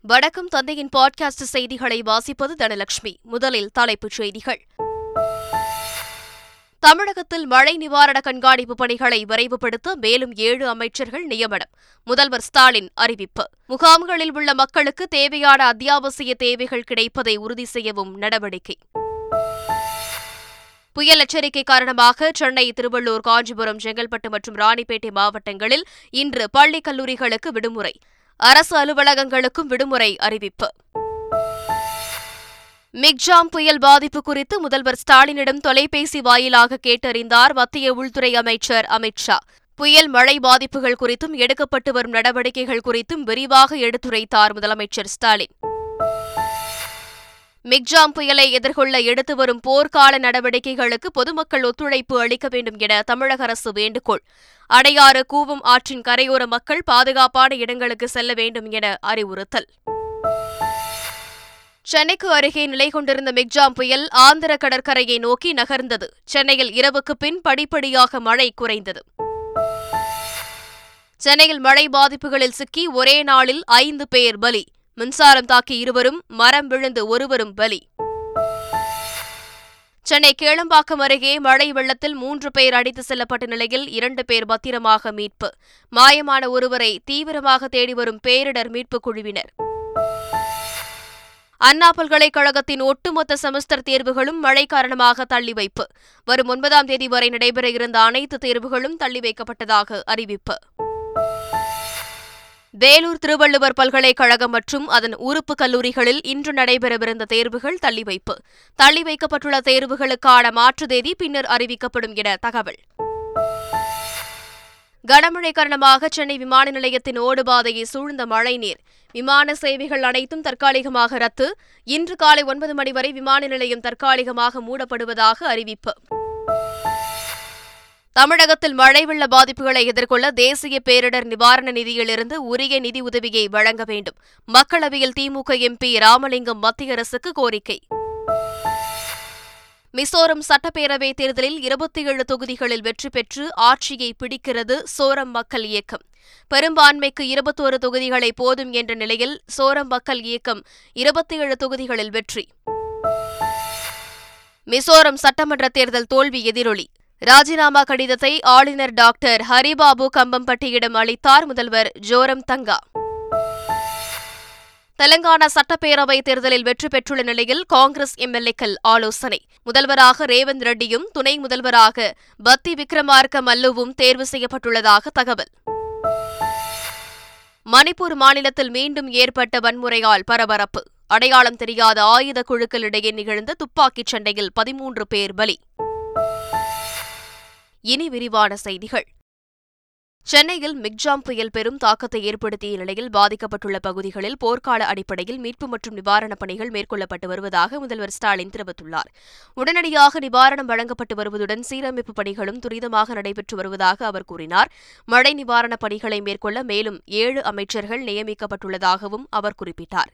வணக்கம். தந்தையின் பாட்காஸ்ட் செய்திகளை வாசிப்பது தனலட்சுமி முதலில் தலைப்புச் செய்திகள். தமிழகத்தில் மழை நிவாரண கண்காணிப்பு பணிகளை விரைவுபடுத்த மேலும் ஏழு அமைச்சர்கள் நியமனம். முதல்வர் ஸ்டாலின் அறிவிப்பு. முகாம்களில் உள்ள மக்களுக்கு தேவையான அத்தியாவசிய தேவைகள் கிடைப்பதை உறுதி செய்யவும் நடவடிக்கை. புயல் எச்சரிக்கை காரணமாக சென்னை திருவள்ளூர் காஞ்சிபுரம் செங்கல்பட்டு மற்றும் ராணிப்பேட்டை மாவட்டங்களில் இன்று பள்ளி கல்லூரிகளுக்கு விடுமுறை. அரசு அலுவலகங்களுக்கும் விடுமுறை அறிவிப்பு. மிக்ஜாம் புயல் பாதிப்பு குறித்து முதல்வர் ஸ்டாலினிடம் தொலைபேசி வாயிலாக கேட்டறிந்தார் மத்திய உள்துறை அமைச்சர் அமித் ஷா. புயல் மழை பாதிப்புகள் குறித்தும் எடுக்கப்பட்டு வரும் நடவடிக்கைகள் குறித்தும் விரிவாக எடுத்துரைத்தார் முதலமைச்சர் ஸ்டாலின். மிக்ஜாம் புயலை எதிர்கொள்ள எடுத்து வரும் போர்க்கால நடவடிக்கைகளுக்கு பொதுமக்கள் ஒத்துழைப்பு அளிக்க வேண்டும் என தமிழக அரசு வேண்டுகோள். அடையாறு கூவம் ஆற்றின் கரையோர மக்கள் பாதுகாப்பான இடங்களுக்கு செல்ல வேண்டும் என அறிவுறுத்தல். சென்னைக்கு அருகே நிலை கொண்டிருந்த மிக்ஜாம் புயல் ஆந்திர கடற்கரையை நோக்கி நகர்ந்தது. சென்னையில் இரவுக்கு பின் படிப்படியாக மழை குறைந்தது. சென்னையில் மழை பாதிப்புகளில் சிக்கி ஒரே நாளில் ஐந்து பேர் பலி. மின்சாரம் தாக்கி இருவரும் மரம் விழுந்து ஒருவரும் பலி. சென்னை கேளம்பாக்கம் அருகே மழை வெள்ளத்தில் மூன்று பேர் அடித்து செல்லப்பட்ட நிலையில் இரண்டு பேர் பத்திரமாக மீட்பு. மாயமான ஒருவரை தீவிரமாக தேடி வரும் பேரிடர் மீட்புக் குழுவினர். அண்ணா பல்கலைக்கழகத்தின் ஒட்டுமொத்த செமஸ்டர் தேர்வுகளும் மழை காரணமாக தள்ளி வைப்பு. வரும் ஒன்பதாம் தேதி வரை நடைபெற இருந்த அனைத்து தேர்வுகளும் தள்ளி வைக்கப்பட்டதாக அறிவிப்பு. வேலூர் திருவள்ளுவர் பல்கலைக்கழகம் மற்றும் அதன் உறுப்பு கல்லூரிகளில் இன்று நடைபெறவிருந்த தேர்வுகள் தள்ளி வைப்பு தள்ளி வைக்கப்பட்டுள்ள தேர்வுகளுக்கான மாற்று தேதி பின்னர் அறிவிக்கப்படும் என தகவல். கனமழை காரணமாக சென்னை விமான நிலையத்தின் ஓடுபாதையை சூழ்ந்த மழைநீர். விமான சேவைகள் அனைத்தும் தற்காலிகமாக ரத்து. இன்று காலை ஒன்பது மணி வரை விமான நிலையம் தற்காலிகமாக மூடப்படுவதாக அறிவிப்பு. தமிழகத்தில் மழை வெள்ள பாதிப்புகளை எதிர்கொள்ள தேசிய பேரிடர் நிவாரண நிதியிலிருந்து உரிய நிதி உதவியை வழங்க வேண்டும். மக்களவையில் திமுக எம்பி ராமலிங்கம் மத்திய அரசுக்கு கோரிக்கை. மிசோரம் சட்டப்பேரவைத் தேர்தலில் இருபத்தி ஏழு தொகுதிகளில் வெற்றி பெற்று ஆட்சியை பிடிக்கிறது சோரம் மக்கள் இயக்கம். பெரும்பான்மைக்கு இருபத்தோரு தொகுதிகளை போதும் என்ற நிலையில் சோரம் மக்கள் இயக்கம் இருபத்தி ஏழு தொகுதிகளில் வெற்றி. மிசோரம் சட்டமன்ற தேர்தல் தோல்வி எதிரொலி. ராஜினாமா கடிதத்தை ஆளுநர் டாக்டர் ஹரிபாபு கம்பம்பட்டியிடம் அளித்தார் முதல்வர் ஜோரம் தங்கா. தெலங்கானா சட்டப்பேரவை தேர்தலில் வெற்றி பெற்றுள்ள நிலையில் காங்கிரஸ் எம்எல்ஏக்கள் ஆலோசனை. முதல்வராக ரேவந்த் ரெட்டியும் துணை முதல்வராக பத்தி விக்ரமார்க்க மல்லுவும் தேர்வு செய்யப்பட்டுள்ளதாக தகவல். மணிப்பூர் மாநிலத்தில் மீண்டும் ஏற்பட்ட வன்முறையால் பரபரப்பு. அடையாளம் தெரியாத ஆயுத குழுக்களிடையே நிகழ்ந்த துப்பாக்கிச் சண்டையில் பதிமூன்று பேர் பலி. இனி விரிவான செய்திகள். சென்னையில் மிக்ஜாம் புயல் பெரும் தாக்கத்தை ஏற்படுத்திய நிலையில் பாதிக்கப்பட்டுள்ள பகுதிகளில் போர்க்கால அடிப்படையில் மீட்பு மற்றும் நிவாரணப் பணிகள் மேற்கொள்ளப்பட்டு வருவதாக முதல்வர் ஸ்டாலின் தெரிவித்துள்ளார். உடனடியாக நிவாரணம் வழங்கப்பட்டு வருவதுடன் சீரமைப்பு பணிகளும் துரிதமாக நடைபெற்று வருவதாக அவர் கூறினார். மழை நிவாரணப் பணிகளை மேற்கொள்ள மேலும் ஏழு அமைச்சர்கள் நியமிக்கப்பட்டுள்ளதாகவும் அவர் குறிப்பிட்டார்.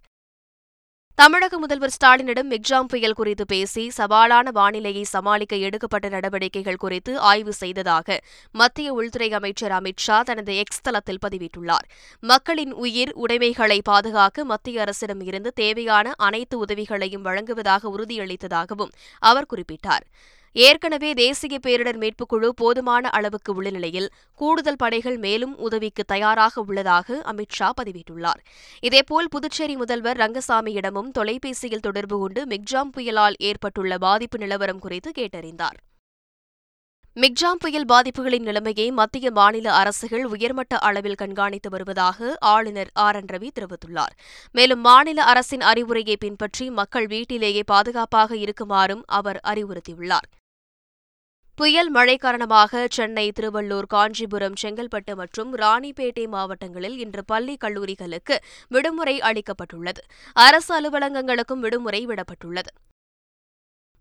தமிழக முதல்வர் ஸ்டாலினிடம் மிக்ஜாம் புயல் குறித்து பேசி சவாலான வானிலையை சமாளிக்க எடுக்கப்பட்ட நடவடிக்கைகள் குறித்து ஆய்வு செய்ததாக மத்திய உள்துறை அமைச்சர் அமித் ஷா தனது எக்ஸ் தளத்தில் பதிவிட்டுள்ளார். மக்களின் உயிர் உடைமைகளை பாதுகாக்க மத்திய அரசிடம் இருந்து தேவையான அனைத்து உதவிகளையும் வழங்குவதாக உறுதியளித்ததாகவும் அவர் குறிப்பிட்டார். ஏற்கனவே தேசிய பேரிடர் மீட்புக் குழு போதுமான அளவுக்கு உள்ள நிலையில் கூடுதல் படைகள் மேலும் உதவிக்கு தயாராக உள்ளதாக அமித் ஷா பதிவிட்டுள்ளார். இதேபோல் புதுச்சேரி முதல்வர் ரங்கசாமியிடமும் தொலைபேசியில் தொடர்பு கொண்டு மிக்ஜாம் புயலால் ஏற்பட்டுள்ள பாதிப்பு நிலவரம் குறித்து கேட்டறிந்தார். மிக்ஜாம் புயல் பாதிப்புகளின் நிலைமையை மத்திய மாநில அரசுகள் உயர்மட்ட அளவில் கண்காணித்து வருவதாக ஆளுநர் ஆர். என். ரவி தெரிவித்துள்ளார். மேலும் மாநில அரசின் அறிவுரையை பின்பற்றி மக்கள் வீட்டிலேயே பாதுகாப்பாக இருக்குமாறும் அவர் அறிவுறுத்தியுள்ளார். புயல் மழை காரணமாக சென்னை திருவள்ளூர் காஞ்சிபுரம் செங்கல்பட்டு மற்றும் ராணிப்பேட்டை மாவட்டங்களில் இன்று பள்ளி கல்லூரிகளுக்கு விடுமுறை அளிக்கப்பட்டுள்ளது. அரசு அலுவலகங்களுக்கும் விடுமுறை விடப்பட்டுள்ளது.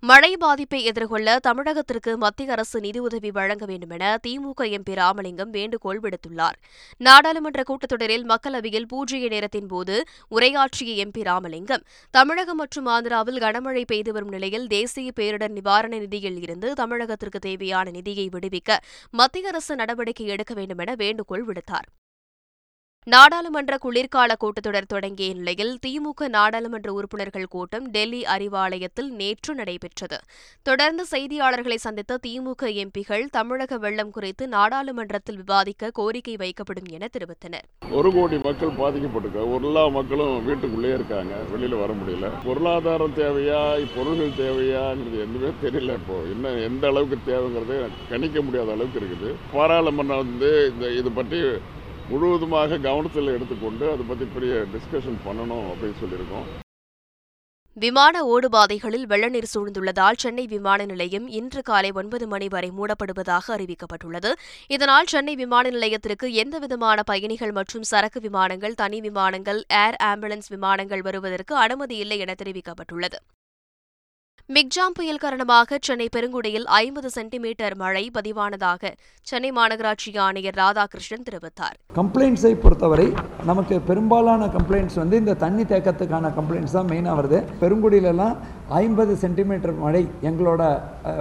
மழை பாதிப்பை எதிர்கொள்ள தமிழகத்திற்கு மத்திய அரசு நிதியுதவி வழங்க வேண்டுமென திமுக எம்பி ராமலிங்கம் வேண்டுகோள் விடுத்துள்ளார். நாடாளுமன்ற கூட்டத்தொடரில் மக்களவையில் பூஜ்ய நேரத்தின் போது உரையாற்றிய எம்பி ராமலிங்கம் தமிழகம் மற்றும் ஆந்திராவில் கனமழை பெய்து வரும் நிலையில் தேசிய பேரிடர் நிவாரண நிதியில் இருந்து தமிழகத்திற்கு தேவையான நிதியை விடுவிக்க மத்திய அரசு நடவடிக்கை எடுக்க வேண்டுமென வேண்டுகோள் விடுத்தார். நாடாளுமன்ற குளிர்கால கூட்டத்தொடர் தொடங்கிய நிலையில் திமுக நாடாளுமன்ற உறுப்பினர்கள் கூட்டம் டெல்லி அறிவாலயத்தில் நேற்று நடைபெற்றது. தொடர்ந்து செய்தியாளர்களை சந்தித்த திமுக எம்பிகள் தமிழக வெள்ளம் குறித்து நாடாளுமன்றத்தில் விவாதிக்க கோரிக்கை வைக்கப்படும் என தெரிவித்தனர். ஒரு கோடி மக்கள் பாதிக்கப்பட்டிருக்காங்க எல்லா மக்களும் வீட்டுக்குள்ளே இருக்காங்க வெளியில வர முடியல. பொருளாதாரம் தேவையா பொருள்கள் தேவையாங்கிறது எதுவுமே தெரியல இப்போ. என்ன எந்த அளவுக்கு தேவைங்கிறது கணிக்க முடியாத அளவுக்கு இருக்குது. பாராளுமன்றம் வந்து இந்த இது பற்றி முழுவதுமாக கவனத்தில் எடுத்துக்கொண்டு அதை பற்றி பெரிய டிஸ்கஷன் பண்ணணும் அப்படின்னு சொல்லியிருக்கோம். விமான ஓடுபாதைகளில் வெள்ளநீர் சூழ்ந்துள்ளதால் சென்னை விமான நிலையம் இன்று காலை ஒன்பது மணி வரை மூடப்படுவதாக அறிவிக்கப்பட்டுள்ளது. இதனால் சென்னை விமான நிலையத்திற்கு எந்தவிதமான பயணிகள் மற்றும் சரக்கு விமானங்கள் தனி விமானங்கள் ஏர் ஆம்புலன்ஸ் விமானங்கள் வருவதற்கு அனுமதி இல்லை என தெரிவிக்கப்பட்டுள்ளது. மிக்ஜாம் புயல் காரணமாக சென்னை பெருங்குடியில் ஐம்பது சென்டிமீட்டர் மழை பதிவானதாக சென்னை மாநகராட்சி ஆணையர் ராதாகிருஷ்ணன் தெரிவித்தார். கம்ப்ளைண்ட்ஸை பொறுத்தவரை நமக்கு பெரும்பாலான கம்ப்ளைண்ட்ஸ் வந்து இந்த தண்ணி தேக்கத்துக்கான கம்ப்ளைண்ட்ஸ் தான் மெயினாக வருது. பெருங்குடியிலலாம் ஐம்பது சென்டிமீட்டர் மழை எங்களோட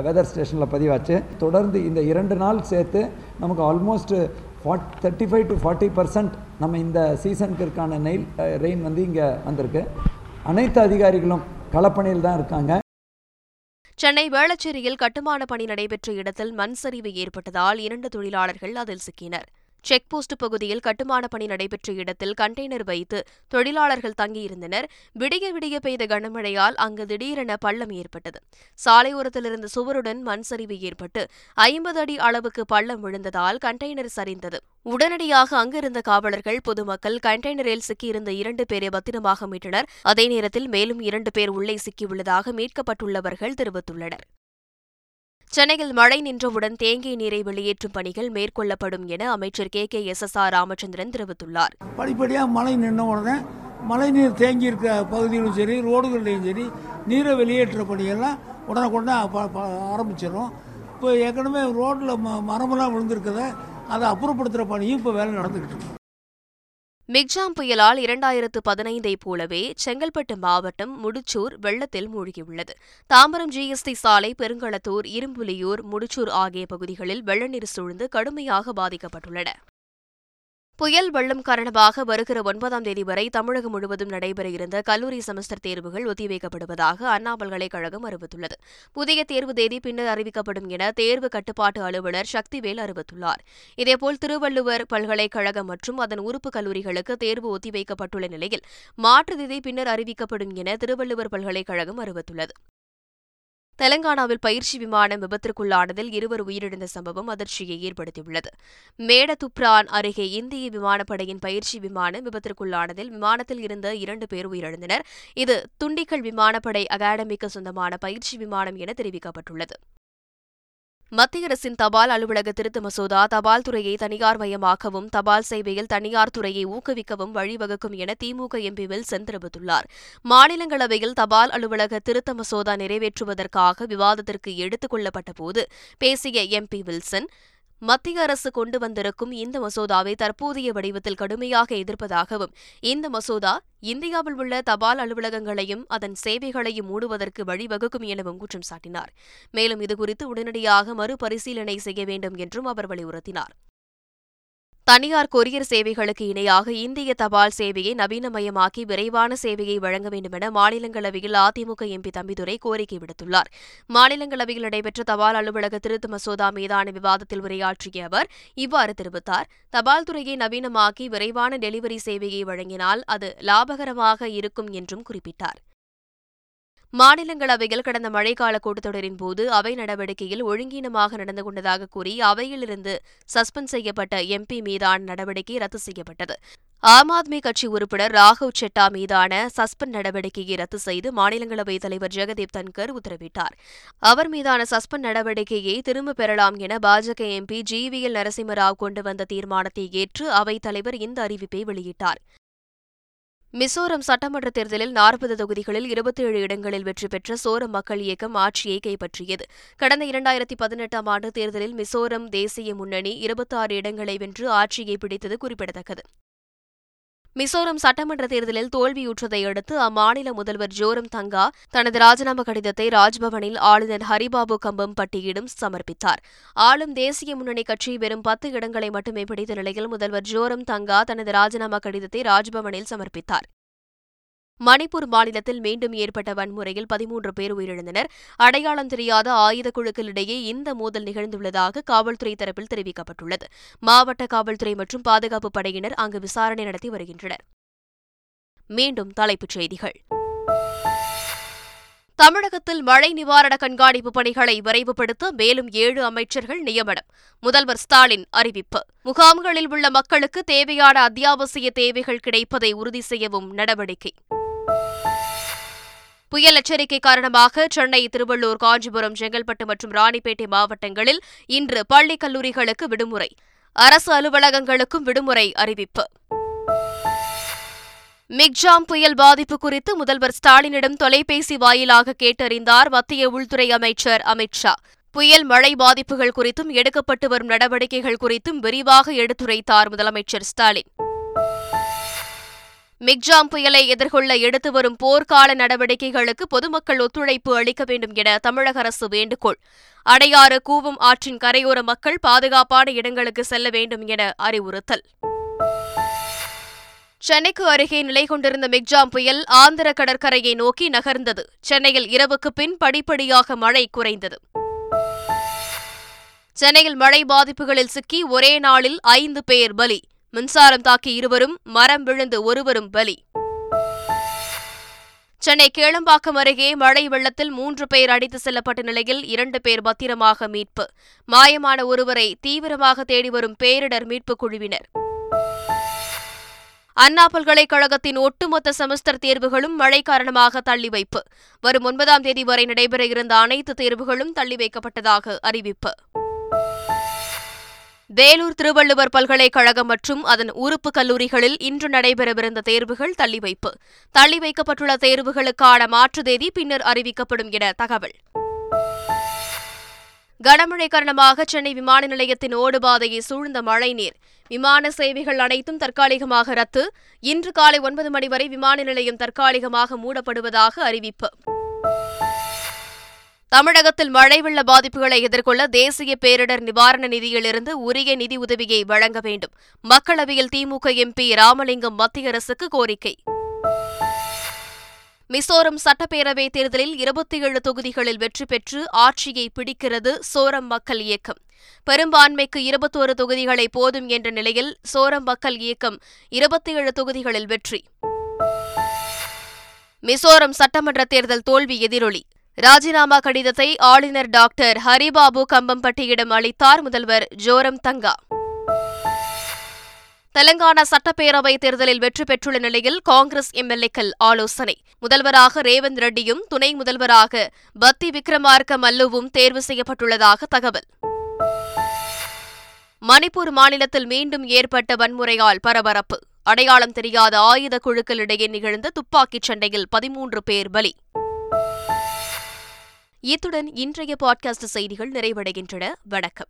வெதர் ஸ்டேஷனில் பதிவாச்சு. தொடர்ந்து இந்த இரண்டு நாள் சேர்த்து நமக்கு almost forty thirty five to forty percent நம்ம இந்த சீசனுக்கு இருக்கான நெயில் ரெயின் வந்து இங்கே வந்திருக்கு. அனைத்து அதிகாரிகளும் களப்பணியில் தான் இருக்காங்க. சென்னை வேளச்சேரியில் கட்டுமான பணி நடைபெற்ற இடத்தில் மண் சரிவு ஏற்பட்டதால் இரண்டு தொழிலாளர்கள் அதில் சிக்கினர். செக் போஸ்ட் பகுதியில் கட்டுமான பணி நடைபெற்ற இடத்தில் கண்டெய்னர் வைத்து தொழிலாளர்கள் தங்கியிருந்தனர். விடிய விடிய பெய்த கனமழையால் அங்கு திடீரென பள்ளம் ஏற்பட்டது. சாலையோரத்திலிருந்து சுவருடன் மண் சரிவு ஏற்பட்டு ஐம்பது அடி அளவுக்கு பள்ளம் விழுந்ததால் கண்டெய்னர் சரிந்தது. உடனடியாக அங்கிருந்த காவலர்கள் பொதுமக்கள் கண்டெய்னரில் சிக்கியிருந்த இரண்டு பேரை பத்திரமாக மீட்டனர். அதே நேரத்தில் மேலும் இரண்டு பேர் உள்ளே சிக்கியுள்ளதாக மீட்கப்பட்டுள்ளவர்கள் தெரிவித்துள்ளனர். சென்னையில் மழை நின்றவுடன் தேங்கிய நீரை வெளியேற்றும் பணிகள் மேற்கொள்ளப்படும் என அமைச்சர் K. K. S. S. R. Ramachandran தெரிவித்துள்ளார். படிப்படியாக மழை நின்ற உடனே மழை நீர் தேங்கி இருக்கிற பகுதியிலும் சரி ரோடுகளிலும் சரி நீரை வெளியேற்ற பணியெல்லாம் உடனுக்குடனே ஆரம்பிச்சிடும் இப்போ ஏற்கனவே ரோட்டில் ம மரமெல்லாம் விழுந்திருக்கிறத அதை அப்புறப்படுத்துகிற பணியும் இப்போ வேலை நடந்துக்கிட்டு இருக்கு. மிக்ஜாம் புயலால் இரண்டாயிரத்து பதினைந்தை போலவே செங்கல்பட்டு மாவட்டம் முடிச்சூர் வெள்ளத்தில் மூழ்கியுள்ளது. தாம்பரம் ஜிஎஸ்டி சாலை பெருங்களத்தூர் இரும்புலியூர் முடிச்சூர் ஆகிய பகுதிகளில் வெள்ளநீர் சூழ்ந்து கடுமையாக பாதிக்கப்பட்டுள்ளன. புயல் வெள்ளம் காரணமாக வருகிற ஒன்பதாம் தேதி வரை தமிழகம் முழுவதும் நடைபெற இருந்த கல்லூரி செமஸ்டர் தேர்வுகள் ஒத்திவைக்கப்படுவதாக அண்ணா பல்கலைக்கழகம் அறிவித்துள்ளது. புதிய தேர்வு தேதி பின்னர் அறிவிக்கப்படும் என தேர்வு கட்டுப்பாட்டு அலுவலர் சக்திவேல் அறிவித்துள்ளார். இதேபோல் திருவள்ளுவர் பல்கலைக்கழகம் மற்றும் அதன் உறுப்பு கல்லூரிகளுக்கு தேர்வு ஒத்திவைக்கப்பட்டுள்ள நிலையில் மாற்று தேதி பின்னர் அறிவிக்கப்படும் என திருவள்ளுவர் பல்கலைக்கழகம் அறிவித்துள்ளது. தெலங்கானாவில் பயிற்சி விமானம் விபத்திற்குள்ளானதில் இருவர் உயிரிழந்த சம்பவம் அதிர்ச்சியை ஏற்படுத்தியுள்ளது. மேடதுப்ரான் அருகே இந்திய விமானப்படையின் பயிற்சி விமானம் விபத்திற்குள்ளானதில் விமானத்தில் இருந்த இரண்டு பேர் உயிரிழந்தனர். இது துண்டிக்கல் விமானப்படை அகாடமிக்கு சொந்தமான பயிற்சி விமானம் என தெரிவிக்கப்பட்டுள்ளது. மத்திய அரசின் தபால் அலுவலக திருத்த மசோதா தபால் துறையை தனியார் மயமாக்கவும் தபால் சேவையில் தனியார் துறையை ஊக்குவிக்கவும் வழிவகுக்கும் என திமுக எம்பி வில்சன் தெரிவித்துள்ளார் மாநிலங்களவையில் தபால் அலுவலக திருத்த மசோதா நிறைவேற்றுவதற்காக விவாதத்திற்கு எடுத்துக் கொள்ளப்பட்டபோது பேசிய எம்பி வில்சன் மத்திய அரசு கொண்டு வந்திருக்கும் இந்த மசோதாவை தற்போதைய வடிவத்தில் கடுமையாக எதிர்ப்பதாகவும் இந்த மசோதா இந்தியாவில் உள்ள தபால் அலுவலகங்களையும் அதன் சேவைகளையும் மூடுவதற்கு வழிவகுக்கும் எனவும் குற்றம் சாட்டினார். மேலும் இதுகுறித்து உடனடியாக மறுபரிசீலனை செய்ய வேண்டும் என்றும் அவர் வலியுறுத்தினார். தனியார் கொரியர் சேவைகளுக்கு இணையாக இந்திய தபால் சேவையை நவீனமயமாக்கி விரைவான சேவையை வழங்க வேண்டுமென மாநிலங்களவையில் அதிமுக எம்பி தம்பிதுரை கோரிக்கை விடுத்துள்ளார். மாநிலங்களவையில் நடைபெற்ற தபால் அலுவலக திருத்த மசோதா மீதான விவாதத்தில் உரையாற்றிய அவர் இவ்வாறு தெரிவித்தார். தபால் துறையை நவீனமாக்கி விரைவான டெலிவரி சேவையை வழங்கினால் அது லாபகரமாக இருக்கும் என்றும் குறிப்பிட்டார். மாநிலங்களவையில் கடந்த மழைக்கால கூட்டத்தொடரின் போது அவை நடவடிக்கையில் ஒழுங்கீனமாக நடந்து கொண்டதாக கூறி அவையிலிருந்து சஸ்பெண்ட் செய்யப்பட்ட எம்பி மீதான நடவடிக்கை ரத்து செய்யப்பட்டது. ஆம் ஆத்மி கட்சி உறுப்பினர் ராகவ் செட்டா மீதான சஸ்பெண்ட் நடவடிக்கையை ரத்து செய்து மாநிலங்களவைத் தலைவர் ஜெகதீப் தன்கர் உத்தரவிட்டார். அவர் மீதான சஸ்பெண்ட் நடவடிக்கையை திரும்பப் பெறலாம் என பாஜக MP G V L Narasimharao கொண்டு வந்த தீர்மானத்தை ஏற்று அவைத் தலைவர் இந்த அறிவிப்பை வெளியிட்டார். மிசோரம் சட்டமன்ற தேர்தலில் நாற்பது தொகுதிகளில் இருபத்தேழு இடங்களில் வெற்றி பெற்ற சோரம் மக்கள் இயக்கம் ஆட்சியை கைப்பற்றியது. கடந்த இரண்டாயிரத்தி பதினெட்டாம் ஆண்டு தேர்தலில் மிசோரம் தேசிய முன்னணி இருபத்தாறு இடங்களை வென்று ஆட்சியை பிடித்தது குறிப்பிடத்தக்கது. மிசோரம் சட்டமன்ற தேர்தலில் தோல்வியுற்றதை அடுத்து அம்மாநில முதல்வர் ஜோரம் தங்கா தனது ராஜினாமா கடிதத்தை ராஜ்பவனில் ஆளுநர் ஹரிபாபு கம்பம் பட்டியிடும் சமர்ப்பித்தார். ஆளும் தேசிய முன்னணி கட்சி வெறும் பத்து இடங்களை மட்டுமே பிடித்த நிலையில் முதல்வர் ஜோரம் தங்கா தனது ராஜினாமா கடிதத்தை ராஜ்பவனில் சமர்ப்பித்தார். மணிப்பூர் மாநிலத்தில் மீண்டும் ஏற்பட்ட வன்முறையில் பதிமூன்று பேர் உயிரிழந்தனர். அடையாளம் தெரியாத ஆயுத குழுக்களிடையே இந்த மோதல் நிகழ்ந்துள்ளதாக காவல்துறை தரப்பில் தெரிவிக்கப்பட்டுள்ளது. மாவட்ட காவல்துறை மற்றும் பாதுகாப்பு படையினர் அங்கு விசாரணை நடத்தி வருகின்றனர். மீண்டும் தலைப்புச் செய்திகள். தமிழகத்தில் மழை நிவாரண கண்காணிப்பு பணிகளை விரைவுபடுத்த மேலும் ஏழு அமைச்சர்கள் நியமனம். முதல்வர் ஸ்டாலின் அறிவிப்பு. முகாம்களில் உள்ள மக்களுக்கு தேவையான அத்தியாவசிய தேவைகள் கிடைப்பதை உறுதி செய்யவும் நடவடிக்கை. புயல் எச்சரிக்கை காரணமாக சென்னை திருவள்ளூர் காஞ்சிபுரம் செங்கல்பட்டு மற்றும் ராணிப்பேட்டை மாவட்டங்களில் இன்று பள்ளி கல்லூரிகளுக்கு விடுமுறை. அரசு அலுவலகங்களுக்கும் விடுமுறை அறிவிப்பு. மிக்ஜாம் புயல் பாதிப்பு குறித்து முதல்வர் ஸ்டாலினிடம் தொலைபேசி வாயிலாக கேட்டறிந்தார் மத்திய உள்துறை அமைச்சர் அமித் ஷா. புயல் மழை பாதிப்புகள் குறித்தும் எடுக்கப்பட்டு வரும் நடவடிக்கைகள் குறித்தும் விரிவாக எடுத்துரைத்தார் முதலமைச்சர் ஸ்டாலின். மிக்ஜாம் புயலை எதிர்கொள்ள எடுத்து வரும் போர்க்கால நடவடிக்கைகளுக்கு பொதுமக்கள் ஒத்துழைப்பு அளிக்க வேண்டும் என தமிழக அரசு வேண்டுகோள். அடையாறு கூவம் ஆற்றின் கரையோர மக்கள் பாதுகாப்பான இடங்களுக்கு செல்ல வேண்டும் என அறிவுறுத்தல். சென்னைக்கு அருகே நிலை கொண்டிருந்த மிக்ஜாம் புயல் ஆந்திர கடற்கரையை நோக்கி நகர்ந்தது. சென்னையில் இரவுக்கு பின் படிப்படியாக மழை குறைந்தது. சென்னையில் மழை பாதிப்புகளில் சிக்கி ஒரே நாளில் ஐந்து பேர் பலி. மின்சாரம் தாக்கி இருவரும் மரம் விழுந்து ஒருவரும் பலி. சென்னை கேளம்பாக்கம் அருகே மழை வெள்ளத்தில் மூன்று பேர் அடித்து செல்லப்பட்ட நிலையில் இரண்டு பேர் பத்திரமாக மீட்பு. மாயமான ஒருவரை தீவிரமாக தேடி வரும் பேரிடர் மீட்புக் குழுவினர். அண்ணா பல்கலைக்கழகத்தின் ஒட்டுமொத்த செமஸ்டர் தேர்வுகளும் மழை காரணமாக தள்ளி வைப்பு. வரும் ஒன்பதாம் தேதி வரை நடைபெற இருந்த அனைத்து தேர்வுகளும் தள்ளி வைக்கப்பட்டதாக அறிவிப்பு. வேலூர் திருவள்ளுவர் பல்கலைக்கழகம் மற்றும் அதன் உறுப்பு கல்லூரிகளில் இன்று நடைபெறவிருந்த தேர்வுகள் தள்ளி வைப்பு தள்ளி வைக்கப்பட்டுள்ள தேர்வுகளுக்கான மாற்று தேதி பின்னர் அறிவிக்கப்படும் என தகவல். கனமழை காரணமாக சென்னை விமான நிலையத்தின் ஓடுபாதையை சூழ்ந்த மழைநீர். விமான சேவைகள் அனைத்தும் தற்காலிகமாக ரத்து. இன்று காலை ஒன்பது மணி வரை விமான நிலையம் தற்காலிகமாக மூடப்படுவதாக அறிவிப்பு. தமிழகத்தில் மழை வெள்ள பாதிப்புகளை எதிர்கொள்ள தேசிய பேரிடர் நிவாரண நிதியிலிருந்து உரிய நிதி உதவியை வழங்க வேண்டும். மக்களவையில் திமுக எம்பி ராமலிங்கம் மத்திய அரசுக்கு கோரிக்கை. மிசோரம் சட்டப்பேரவை தேர்தலில் இருபத்தி ஏழு தொகுதிகளில் வெற்றி பெற்று ஆட்சியை பிடிக்கிறது சோரம் மக்கள் இயக்கம். பெரும்பான்மைக்கு இருபத்தோரு தொகுதிகளை போதும் என்ற நிலையில் சோரம் மக்கள் இயக்கம் இருபத்தி ஏழு தொகுதிகளில் வெற்றி. மிசோரம் சட்டமன்ற தேர்தல் தோல்வி எதிரொலி. ராஜினாமா கடிதத்தை ஆளுநர் டாக்டர் ஹரிபாபு கம்பம்பட்டியிடம் அளித்தார் முதல்வர் ஜோரம் தங்கா. தெலங்கானா சட்டப்பேரவை தேர்தலில் வெற்றி பெற்றுள்ள நிலையில் காங்கிரஸ் எம்எல்ஏக்கள் ஆலோசனை. முதல்வராக ரேவந்த் ரெட்டியும் துணை முதல்வராக பத்தி விக்ரமார்க்க மல்லுவும் தேர்வு செய்யப்பட்டுள்ளதாக தகவல். மணிப்பூர் மாநிலத்தில் மீண்டும் ஏற்பட்ட வன்முறையால் பரபரப்பு. அடையாளம் தெரியாத ஆயுத குழுக்களிடையே நிகழ்ந்த துப்பாக்கிச் சண்டையில் பதிமூன்று பேர் பலி. இத்துடன் இன்றைய பாட்காஸ்ட் செய்திகள் நிறைவடைகின்றன. வணக்கம்.